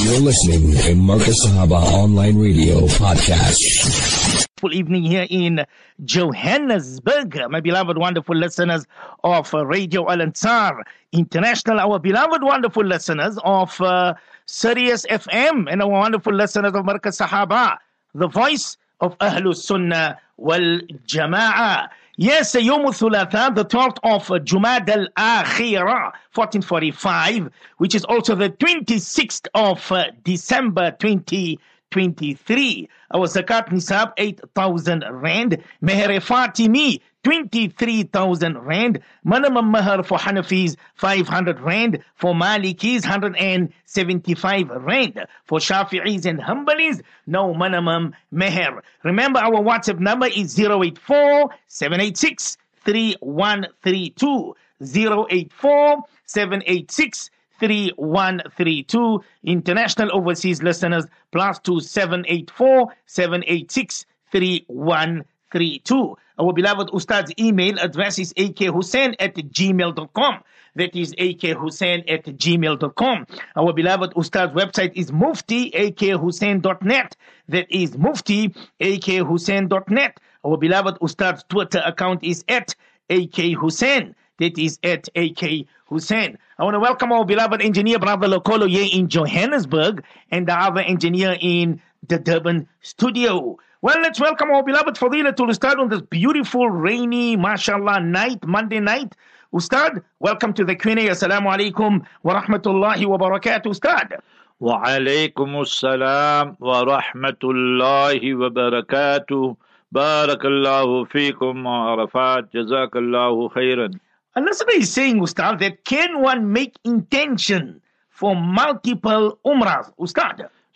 You're listening to Markaz Sahaba Online Radio Podcast. Full evening here in Johannesburg, my beloved, wonderful listeners of uh, Radio Al Ansar International, our beloved, wonderful listeners of uh, Sirius FM, and our wonderful listeners of Markaz Sahaba, the voice of Ahlul Sunnah wal Jama'ah. Yes, Yom Thulatha, the 12th of Jumad al Akhira, 1445, which is also the 26th of uh, December 2023. Our Zakat Nisab, 8,000 Rand. Meher Fatimi, 23,000 Rand. Minimum Mahar for Hanafis, 500 Rand. For Malikis, 175 Rand. For Shafi'is and Hanbalis, no minimum Meher. Remember, our WhatsApp number is 084 786 3132. 084 786 3132. International overseas listeners, plus 2784 786 3132. Our beloved Ustad's email address is akhoosen at gmail.com. That is akhoosen at gmail.com. Our beloved Ustad's website is mufti akhoosen.net. That is mufti akhoosen.net. Our beloved Ustad's Twitter account is at akhoosen. That is at AK Hoosen. I want to welcome our beloved engineer, Brother Lokolo, here in Johannesburg, and the other engineer in the Durban studio. Well, let's welcome our beloved Fadila to Ustad on this beautiful, rainy, mashallah, night, Monday night. Ustad, welcome to the Q&A. Assalamu alaikum wa rahmatullahi wa barakatuh, Ustad. Wa alaikum assalam wa rahmatullahi wa barakatuh. Barakallahu feekum wa arafat. Jazakallahu khairan. And listener is saying, Ustad, that can one make intention for multiple umrahs, Ustad?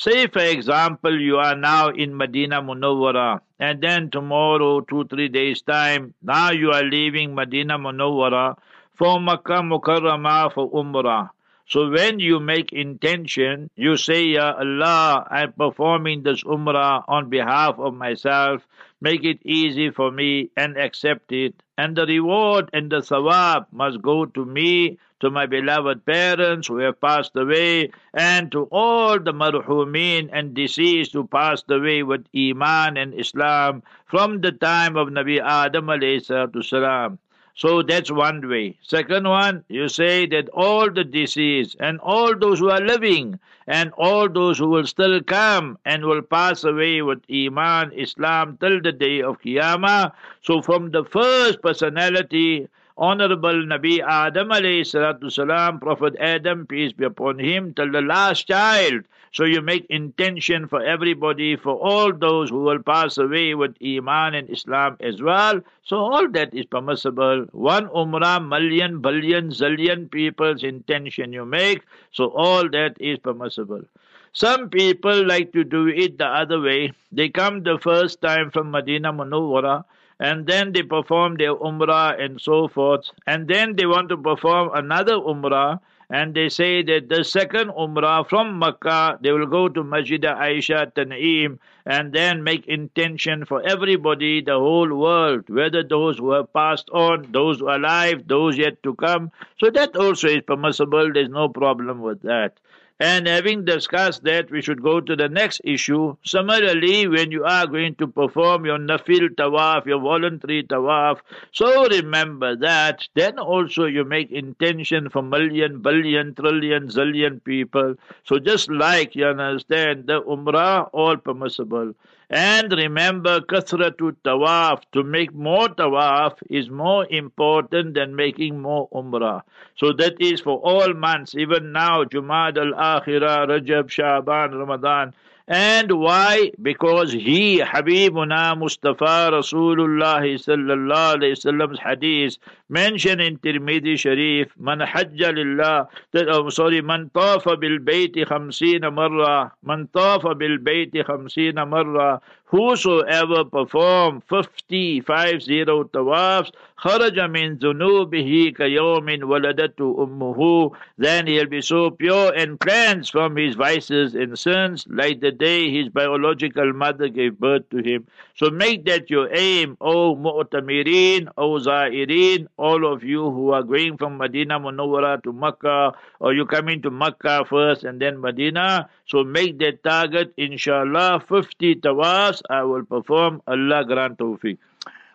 Say, for example, you are now in Medina Munawwara, and then tomorrow, two, three days' time, now you are leaving Medina Munawwara for Makkah Mukarramah for Umrah. So when you make intention, you say, Ya Allah, I'm performing this Umrah on behalf of myself. Make it easy for me and accept it. And the reward and the thawab must go to me, to my beloved parents who have passed away, and to all the marhumin and deceased who passed away with Iman and Islam from the time of Nabi Adam alayhi salam. So that's one way. Second one, you say that all the deceased and all those who are living and all those who will still come and will pass away with Iman, Islam till the day of Qiyamah. So from the first personality, Honorable Nabi Adam alayhi salam, Prophet Adam, peace be upon him, till the last child. So you make intention for everybody, for all those who will pass away with Iman and Islam as well. So all that is permissible. One umrah, million, billion, zillion people's intention you make. So all that is permissible. Some people like to do it the other way. They come the first time from Medina Munawwara and then they perform their umrah and so forth, and then they want to perform another umrah, and they say that the second umrah from Makkah, they will go to Masjid Aisha Tan'im, and then make intention for everybody, the whole world, whether those who have passed on, those who are alive, those yet to come. So that also is permissible, there's no problem with that. And having discussed that, we should go to the next issue. Similarly, when you are going to perform your nafil tawaf, your voluntary tawaf, so remember that. Then also you make intention for million, billion, trillion, zillion people. So just like you understand, the umrah, all permissible. And remember, kathratu tawaf, to make more tawaf is more important than making more umrah. So that is for all months, even now, Jumad al-Akhirah, Rajab, Shaban, Ramadan. And why? Because he, Habibuna Mustafa Rasulullah sallallahu alayhi wasallam's hadith mentioned in Tirmidhi Sharif, Man hajja lillah, that, oh, sorry, Man tafa bil bayti khamsina marra, Man tafa bil bayti khamsina marra, whosoever perform fifty-five zero tawafs, kharaja min zunubihi kayomin waladatu ummuhu, then he'll be so pure and cleansed from his vices and sins, like the day his biological mother gave birth to him. So make that your aim, O Mu'tamirin, O Zairin, all of you who are going from Medina Munawwara to Makkah, or you coming to Makkah first and then Medina, so make that target, inshallah, 50 tawafs, I will perform. Allah grant tawfiq.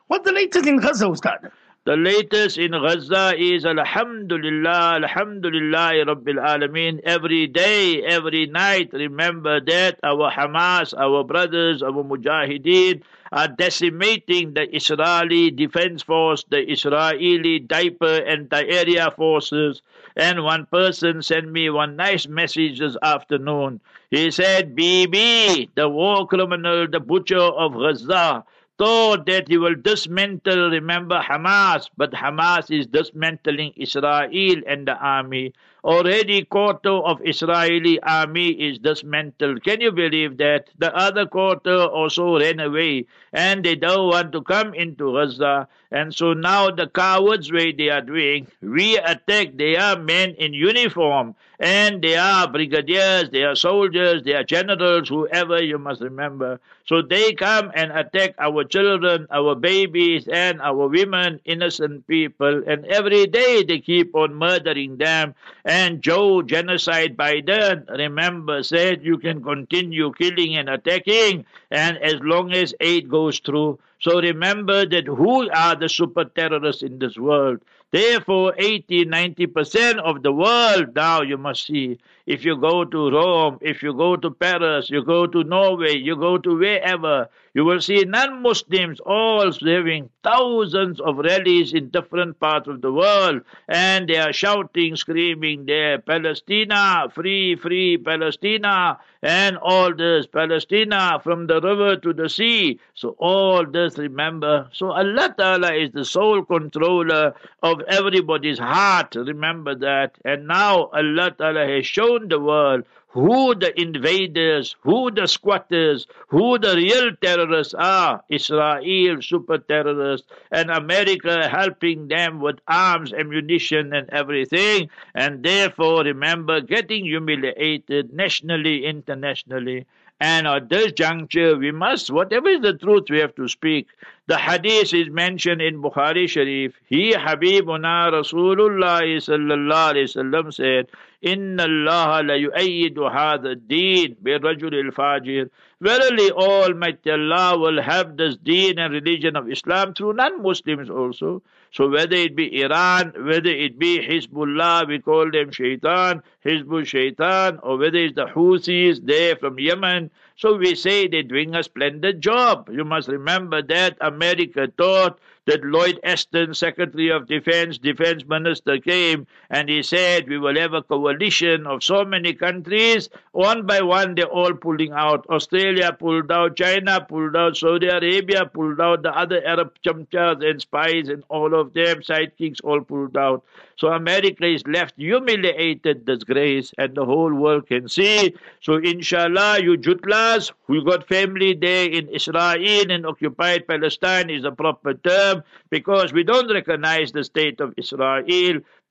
What's the latest in Gaza, Ustad? The latest in Gaza is Alhamdulillah, Alhamdulillah Rabbil Alameen. Every day, every night, remember that our Hamas, our brothers, our Mujahideen are decimating the Israeli Defense Force, the Israeli diaper and area forces. And one person sent me one nice message this afternoon. He said, BB, the war criminal, the butcher of Gaza, thought that he will dismantle, remember Hamas, but Hamas is dismantling Israel and the army. Already quarter of Israeli army is dismantled. Can you believe that? The other quarter also ran away and they don't want to come into Gaza. And so now the cowards way they are doing, we attack, they are men in uniform and they are brigadiers, they are soldiers, they are generals, whoever you must remember. So they come and attack our children, our babies, and our women, innocent people, and every day they keep on murdering them. And Joe, genocide Biden, remember, said you can continue killing and attacking, and as long as aid goes through. So remember that who are the super terrorists in this world? Therefore, 80, 90% of the world now you must see. If you go to Rome, if you go to Paris, you go to Norway, you go to wherever, you will see non Muslims all having thousands of rallies in different parts of the world, and they are shouting, screaming there, Palestina, free, free Palestina, and all this, Palestina from the river to the sea. So, all this, remember. So, Allah Ta'ala is the sole controller of everybody's heart, remember that. And now, Allah Ta'ala has shown the world who the invaders, who the squatters, who the real terrorists are. Israel, super terrorists, and America helping them with arms, ammunition, and everything. And therefore, remember, getting humiliated nationally, internationally. And at this juncture, we must, whatever is the truth, we have to speak. The hadith is mentioned in Bukhari Sharif. He Habibuna Rasulullah sallallahu alayhi wasallam said, Inna Allah la yu'ayyidu hadha deen bi rajul fajir. Verily Almighty Allah will have this deen and religion of Islam through non-Muslims also. So whether it be Iran, whether it be Hezbollah, we call them Shaitan, Hezbollah Shaitan, or whether it's the Houthis there from Yemen, so we say they're doing a splendid job. You must remember that America thought that Lloyd Austin, Secretary of Defense, Defense Minister, came and he said, We will have a coalition of so many countries. One by one, they're all pulling out. Australia pulled out, China pulled out, Saudi Arabia pulled out, the other Arab chamchas and spies and all of them, sidekicks, all pulled out. So America is left humiliated, disgrace, and the whole world can see. So inshallah, you Jutlas, we got family there in Israel, in occupied Palestine is a proper term because we don't recognize the state of Israel.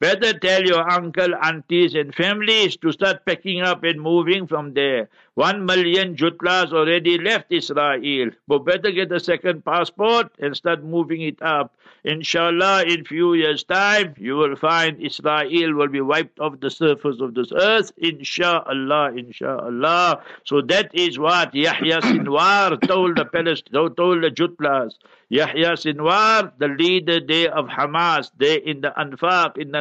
Better tell your uncle, aunties, and families to start packing up and moving from there. One million Jutlas already left Israel. But better get a second passport and start moving it up. Inshallah, in few years' time, you will find Israel will be wiped off the surface of this earth. Inshallah, inshallah. So that is what Yahya Sinwar told the Palestinians, told the Jutlas. Yahya Sinwar, the leader there of Hamas, there in the Anfaq, in the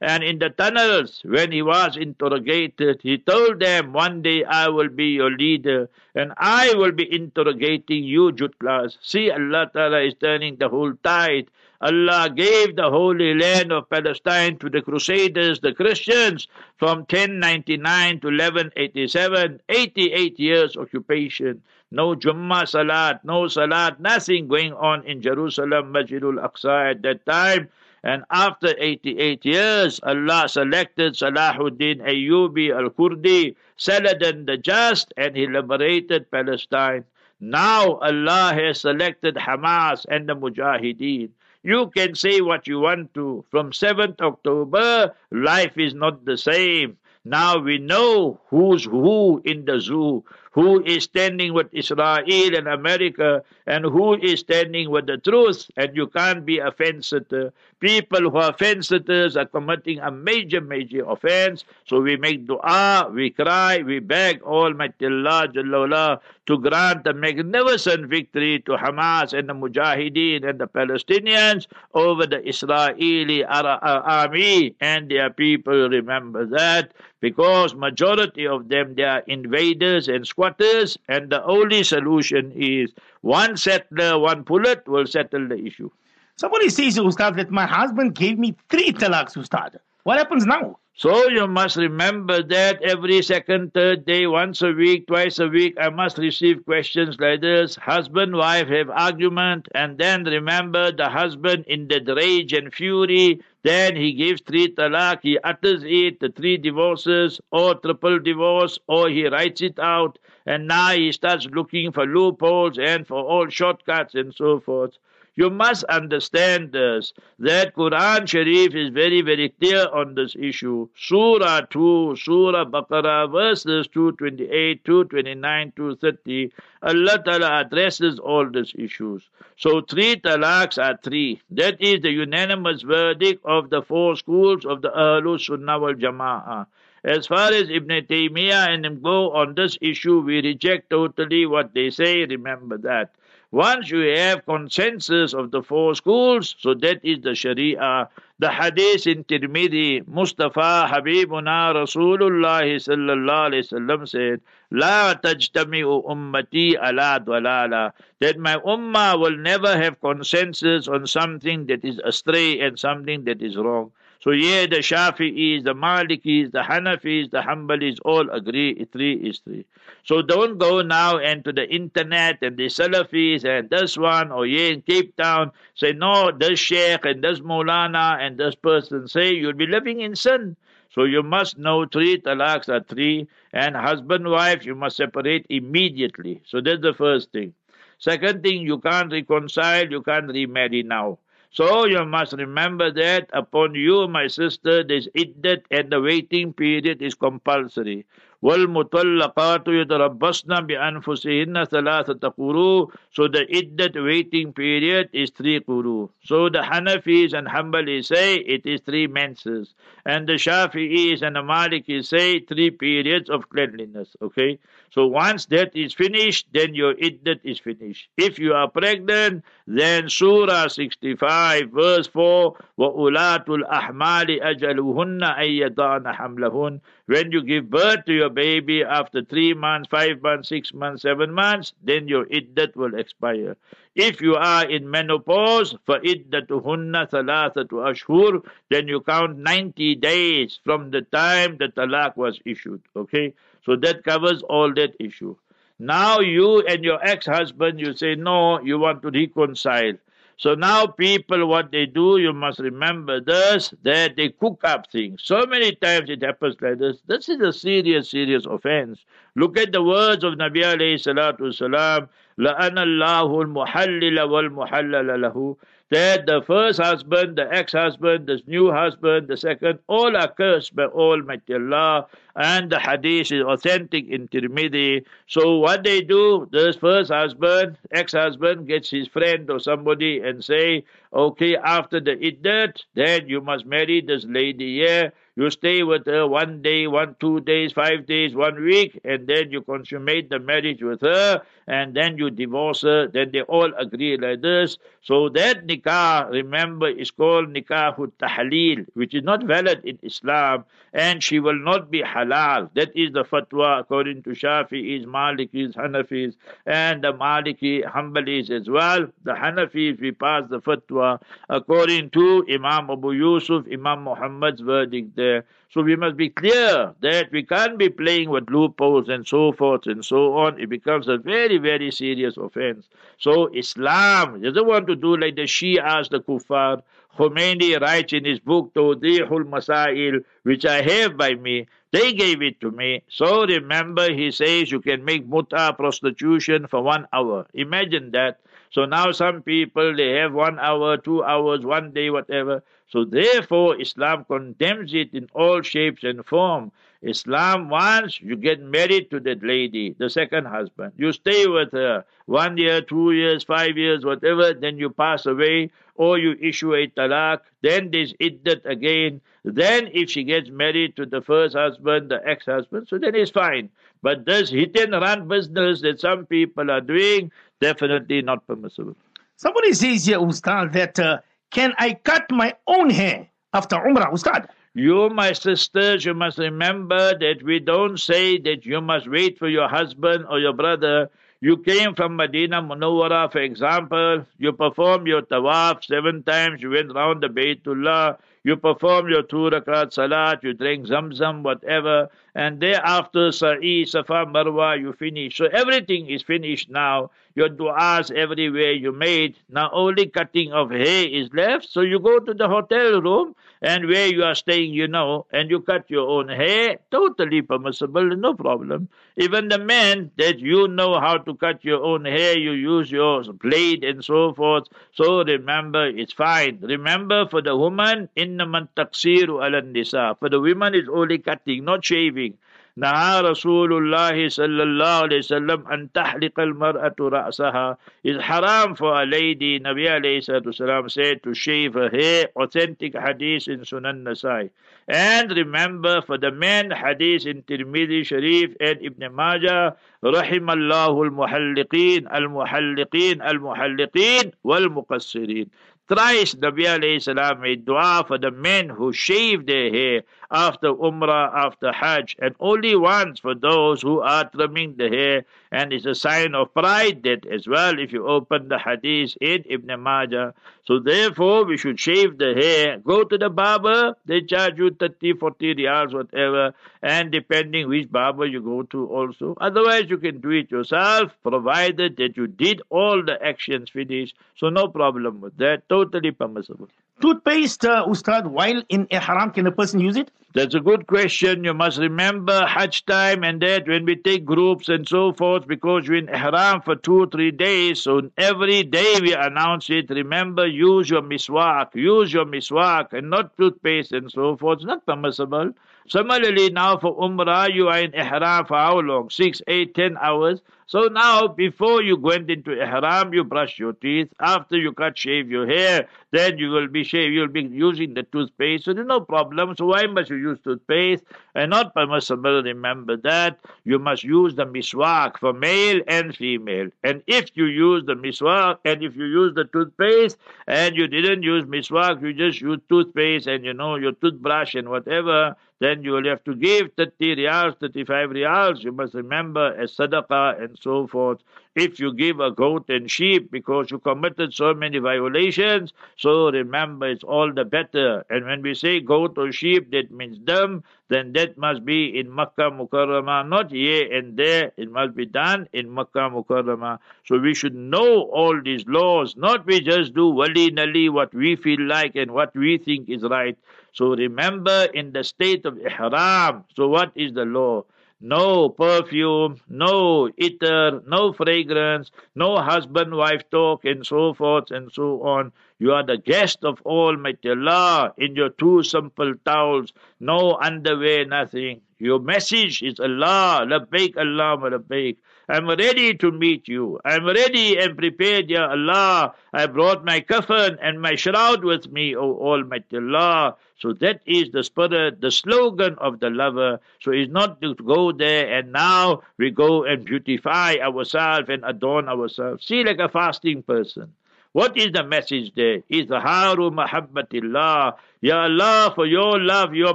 and in the tunnels when he was interrogated, he told them, one day I will be your leader and I will be interrogating you, Jutlas. See, Allah Ta'ala is turning the whole tide. Allah gave the holy land of Palestine to the Crusaders, the Christians, from 1099 to 1187, 88 years occupation. No Jummah Salat, no Salat, nothing going on in Jerusalem, Masjidul Aqsa at that time. And after 88 years, Allah selected Salahuddin Ayyubi al-Kurdi, Saladin the Just, and he liberated Palestine. Now Allah has selected Hamas and the Mujahideen. You can say what you want to. From 7th October, life is not the same. Now we know who's who in the zoo who is standing with Israel and America and who is standing with the truth. And you can't be a fence sitter. People who are fence sitters are committing a major, major offense. So we make dua, we cry, we beg Almighty Allah Jalla to grant a magnificent victory to Hamas and the Mujahideen and the Palestinians over the Israeli army and their people. Remember that because majority of them they are invaders and squatters and the only solution is one settler one bullet will settle the issue. Somebody says ustad that my husband gave me three talaqs ustad. What happens now so you must remember that every second, third day, once a week, twice a week, I must receive questions like this. Husband, wife have argument, and then remember the husband in that rage and fury, then he gives three talaq, he utters it, the three divorces, or triple divorce, or he writes it out, and now he starts looking for loopholes and for all shortcuts and so forth. You must understand this, that Quran Sharif is very, very clear on this issue. Surah 2, Surah Baqarah, verses 228, 229, 230, Allah Ta'ala addresses all these issues. So three talaqs are three. That is the unanimous verdict of the four schools of the Ahlul Sunnah wal Jama'ah. As far as Ibn Taymiyyah and him go on this issue, we reject totally what they say. Remember that. Once you have consensus of the four schools, so that is the Sharia. The Hadith in Tirmidhi, Mustafa Habibuna Rasulullah sallallahu alayhi wasallam said, La tajtami'u ummati ala dwalala. That my ummah will never have consensus on something that is astray and something that is wrong. So yeah, the Shafi'is, the Malikis, the Hanafis, the Hanbalis all agree three is three. So don't go now and to the internet and the Salafis and this one or yeah in Cape Town say no, this Sheikh and this Maulana and this person say you'll be living in sin. So you must know three talaqs are three and husband wife you must separate immediately. So that's the first thing. Second thing, you can't reconcile, you can't remarry now. So you must remember that upon you, my sister, this iddat and the waiting period is compulsory wal mutallaqatu yatarabbasna bi anfusihinna thalathata quru so the iddat waiting period is three quru so the Hanafis and Hanbalis say it is three menses. And the Shafi'is and the Malikis say three periods of cleanliness. Okay? So once that is finished then your iddat is finished. If you are pregnant then surah 65 verse 4 wa ulatul ahmali ajaluhunna ayyadana hamlahun when you give birth to your baby after three months, five months, six months, seven months, then your iddat will expire. If you are in menopause, for iddatuhunna thalathatu ashhur, then you count 90 days from the time the talaq was issued. Okay? So that covers all that issue. Now you and your ex-husband, you say, no, you want to reconcile. So now people, what they do, you must remember this, that they cook up things. So many times it happens like this. This is a serious, serious offense. Look at the words of Nabi alayhi salatu salam, لَأَنَ اللَّهُ الْمُحَلِّلَ وَالْمُحَلَّلَ لَهُ that the first husband, the ex-husband, the new husband, the second, all are cursed by Almighty Allah. and the hadith is authentic in Tirmidhi. So what they do, the first husband, ex-husband gets his friend or somebody and say, okay, after the iddat, then you must marry this lady here. You stay with her one day, one, two days, five days, one week, and then you consummate the marriage with her, and then you divorce her. Then they all agree like this. So that nikah, remember, is called nikahut tahleel, which is not valid in Islam, and she will not be halal. That is the fatwa according to Shafi'is, Malikis, Hanafis, and the Maliki Hanbalis as well. The Hanafis, we pass the fatwa according to Imam Abu Yusuf, Imam Muhammad's verdict there. So we must be clear that we can't be playing with loopholes and so forth and so on. It becomes a very, very serious offense. So Islam doesn't want to do like the Shias, the Kuffar. Khomeini writes in his book Tawdihul Masail, which I have by me, they gave it to me. So remember, he says you can make muta prostitution for one hour. Imagine that. So now some people they have one hour, two hours, one day, whatever. So therefore, Islam condemns it in all shapes and form. Islam wants you get married to that lady, the second husband. You stay with her one year, two years, five years, whatever. Then you pass away, or you issue a talaq. Then there's iddat again. Then if she gets married to the first husband, the ex-husband, so then it's fine. But this hit and run business that some people are doing, definitely not permissible. Somebody says here, Ustad, that uh, can I cut my own hair after Umrah, Ustad? You, my sisters, you must remember that we don't say that you must wait for your husband or your brother. You came from Medina Munawwara, for example, you perform your tawaf seven times, you went round the Baytullah, you perform your two rakat salat, you drink zamzam, whatever, and thereafter sa'i, safa, marwa, you finish. So everything is finished now. Your du'as everywhere you made. Now only cutting of hair is left. So you go to the hotel room and where you are staying, you know, and you cut your own hair. Totally permissible, no problem. Even the men that you know how to cut your own hair, you use your blade and so forth. So remember, it's fine. Remember for the woman, in innaman taqsiru ala nisa. For the women, it's only cutting, not shaving. نهى رسول الله صلى الله عليه وسلم أن تحلق المرأة رأسها is haram for a lady Nabi alayhi wasalam said to shave her hair authentic hadith in Sunan Nasai and remember for the men hadith in Tirmidhi Sharif and Ibn Majah رحم الله المحلقين المحلقين المحلقين والمقصرين Thrice Nabi salam made dua for the men who shave their hair after Umrah, after Hajj, and only once for those who are trimming the hair. And it's a sign of pride that as well if you open the hadith in Ibn Majah. So therefore we should shave the hair. Go to the barber, they charge you 30, 40 riyals, whatever, and depending which barber you go to also. Otherwise you can do it yourself, provided that you did all the actions finished. So no problem with that. Totally permissible. Toothpaste, uh, Ustad, while in Ihram, can a person use it? That's a good question. You must remember Hajj time and that when we take groups and so forth, because you're in Ihram for two or three days, so every day we announce it. Remember, use your miswak, use your miswak, and not toothpaste and so forth. It's not permissible. Similarly, now for Umrah, you are in Ihram for how long? Six, eight, ten hours. So now, before you went into ihram, you brush your teeth. After you cut, shave your hair, then you will be shave. You'll be using the toothpaste. So there's no problem. So why must you use toothpaste? And not permissible. Remember that you must use the miswak for male and female. And if you use the miswak and if you use the toothpaste and you didn't use miswak, you just use toothpaste and you know your toothbrush and whatever then you will have to give 30 riyals, 35 riyals. You must remember as sadaqah and so forth. If you give a goat and sheep because you committed so many violations, so remember it's all the better. And when we say goat or sheep, that means them, then that must be in Makkah Mukarramah, not here and there. It must be done in Makkah Mukarramah. So we should know all these laws, not we just do wali nali what we feel like and what we think is right. So remember in the state of ihram, so what is the law? no perfume, no ether, no fragrance, no husband wife talk, and so forth and so on. You are the guest of Almighty Allah in your two simple towels, no underwear, nothing. Your message is Allah, labbaik Allah, labbaik. I'm ready to meet you. I'm ready and prepared, Ya Allah. I brought my coffin and my shroud with me, O Almighty Allah. So that is the spirit, the slogan of the lover. So it's not to go there and now we go and beautify ourselves and adorn ourselves. See, like a fasting person. What is the message there? Izharu mahabbatillah. Ya Allah, for your love, your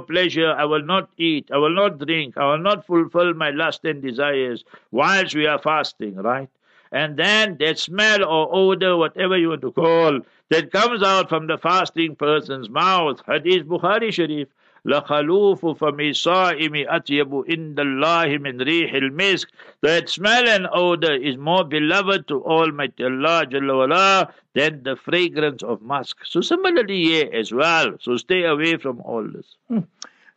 pleasure, I will not eat, I will not drink, I will not fulfill my lust and desires whilst we are fasting, right? And then that smell or odor, whatever you want to call, that comes out from the fasting person's mouth. Hadith Bukhari Sharif. لخلوف فم الصائم أطيب عند الله من ريح المسك that smell and odor is more beloved to Almighty Allah Jalla wala, than the fragrance of musk. So similarly here as well. So stay away from all this. Hmm.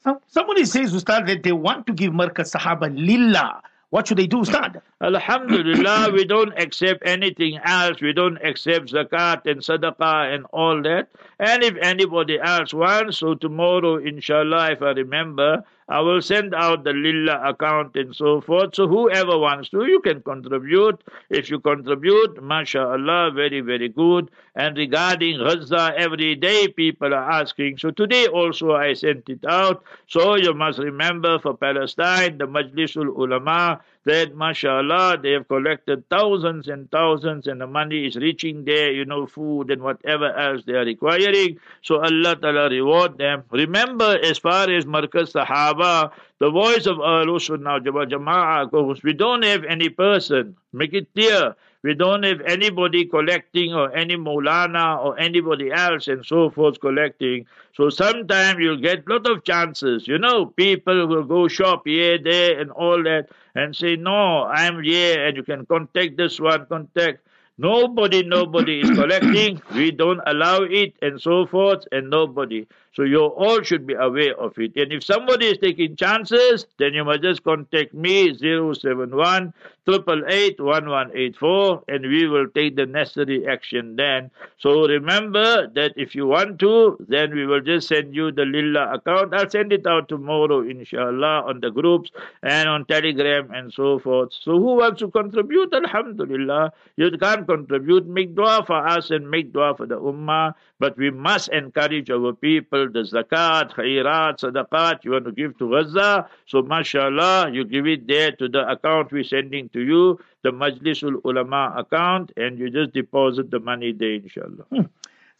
So somebody says, Ustad, that they want to give Markaz Sahaba lillah. What should they do, Ustad? Alhamdulillah, we don't accept anything else. We don't accept zakat and sadaqah and all that. And if anybody else wants, so tomorrow, inshallah, if I remember, I will send out the Lillah account and so forth. So whoever wants to, you can contribute. If you contribute, mashallah, very, very good. And regarding Gaza, every day people are asking. So today also I sent it out. So you must remember for Palestine, the Majlisul Ulama, that mashallah they have collected thousands and thousands and the money is reaching there you know food and whatever else they are requiring. So allah ta'ala reward them. Remember as far as markaz sahaba the voice of Ahlul Sunnah Jama'ah goes we don't have any person make it clear we don't have anybody collecting or any Maulana or anybody else and so forth collecting. So sometimes you'll get lot of chances. You know, people will go shop here, there, and all that and say, no, I'm here and you can contact this one, contact. Nobody, nobody is collecting. We don't allow it and so forth and nobody. So you all should be aware of it. And if somebody is taking chances, then you must just contact me 071 888 and we will take the necessary action then. So remember that if you want to, then we will just send you the Lillah account. I'll send it out tomorrow, inshallah, on the groups and on Telegram and so forth. So who wants to contribute? Alhamdulillah. You can't contribute. Make dua for us and make dua for the Ummah. But we must encourage our people, the zakat, khairat, sadaqat, you want to give to Gaza. So mashallah, you give it there to the account we're sending to you, the Majlisul Ulama account, and you just deposit the money there, inshallah. Hmm.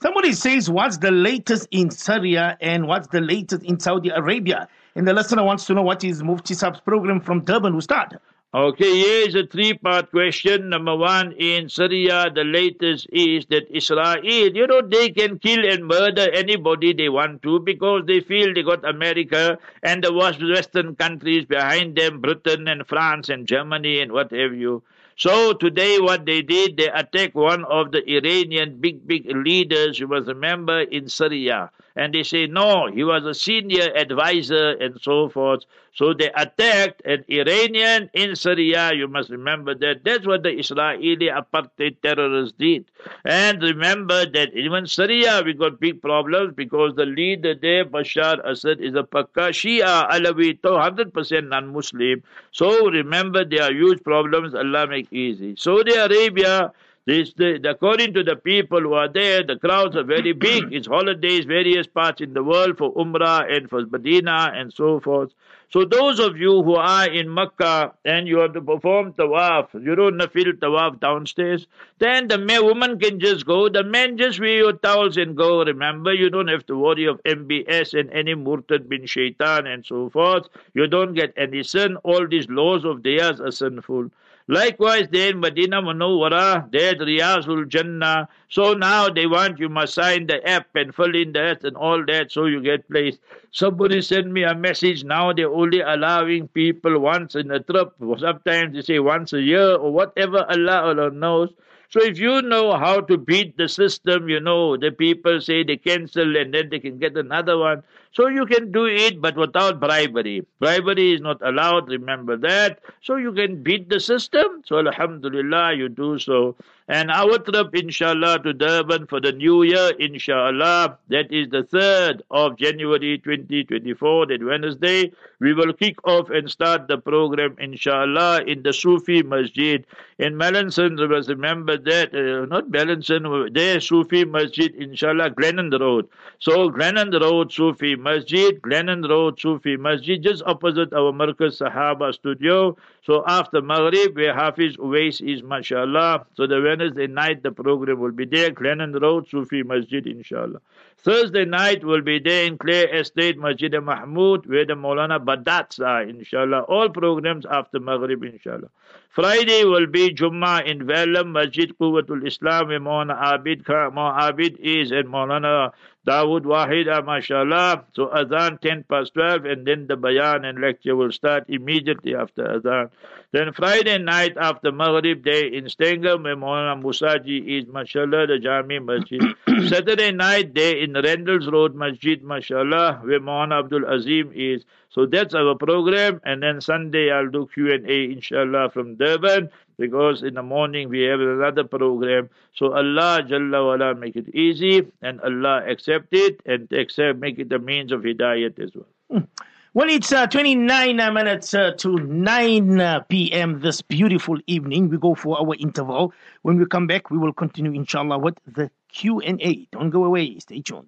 Somebody says, What's the latest in Syria and what's the latest in Saudi Arabia? And the listener wants to know what is Mufti Saab's program from Durban. Ustad. Okay, here's a three-part question. Number one, in Syria, the latest is that Israel, you know, they can kill and murder anybody they want to because they feel they got America and the Western countries behind them, Britain and France and Germany and what have you. So today what they did, they attacked one of the Iranian big, big leaders, you must remember, in Syria. And they say, no, he was a senior advisor and so forth. So they attacked an Iranian in Syria. You must remember that. That's what the Israeli apartheid terrorists did. And remember that even Syria, we got big problems because the leader there, Bashar Assad, is a Pakka Shia, Alawi, 100% non-Muslim. So remember, there are huge problems. Allah make easy. Saudi Arabia, this, the, according to the people who are there, the crowds are very big. It's holidays, various parts in the world for Umrah and for Medina and so forth. So those of you who are in Mecca and you have to perform tawaf, you don't feel tawaf downstairs, then the man, woman can just go. The men just wear your towels and go. Remember, you don't have to worry of MBS and any murtad bin shaitan and so forth. You don't get any sin. All these laws of theirs are sinful. Likewise, there in Medina Munawwara, there's Riyazul Jannah. So now they want you must sign the app and fill in that and all that so you get placed. Somebody sent me a message. Now they're only allowing people once in a trip. Sometimes they say once a year or whatever Allah, Allah knows. So if you know how to beat the system, you know, the people say they cancel and then they can get another one. So you can do it, but without bribery. Bribery is not allowed, remember that. So you can beat the system. So Alhamdulillah, you do so. And our trip, inshallah, to Durban for the new year, inshallah, that is the 3rd of January 2024, that Wednesday. We will kick off and start the program, inshallah, in the Sufi Masjid in Melanson. Remember that, uh, not Melanson, there, Sufi Masjid, inshallah, Glennon Road. So, Glennon Road, Sufi Masjid, Glennon Road, Sufi Masjid, just opposite our Markaz Sahaba studio. So after Maghrib, where Hafiz Uwais is, mashallah. So the Wednesday night, the program will be there, Glennon Road, Sufi Masjid, inshallah. Thursday night will be there in Clare Estate, Masjid Mahmud, where the Maulana Badats are, inshallah. All programs after Maghrib, inshallah. Friday will be Jummah in Verulam, Masjid Quwwatul Islam, where Maulana Abid, Maulana Abid is, and Maulana Dawood Wahida, mashallah. So Adhan 10 past 12, and then the Bayan and lecture will start immediately after Adhan. Then Friday night after Maghrib day in Stanger, where Maulana Musaji is, mashallah, the Jami Masjid. Saturday night day in Randall's Road Masjid, mashallah, where Maulana Abdul Azim is. So that's our program, and then Sunday I'll do Q&A, inshallah, from Durban because in the morning we have another program. So Allah Jalla wala make it easy and Allah accept it and accept make it the means of hidayat as well. Hmm. Well, it's uh, 29 minutes uh, to 9 uh, p.m. this beautiful evening. We go for our interval. When we come back, we will continue, inshallah, with the Q&A. Don't go away. Stay tuned.